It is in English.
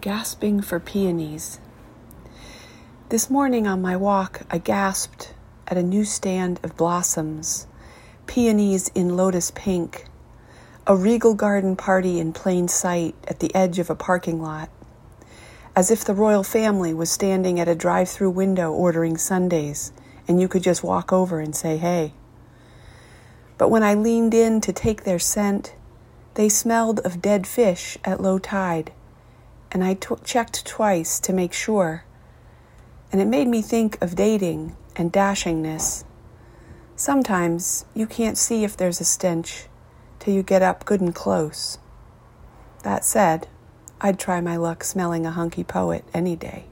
gasping for peonies. This morning on my walk, I gasped at a new stand of blossoms, peonies in lotus pink, a regal garden party in plain sight at the edge of a parking lot, as if the royal family was standing at a drive through window ordering sundaes, and you could just walk over and say, hey. But when I leaned in to take their scent, they smelled of dead fish at low tide and I t- checked twice to make sure. And it made me think of dating and dashingness. Sometimes you can't see if there's a stench till you get up good and close. That said, I'd try my luck smelling a hunky poet any day.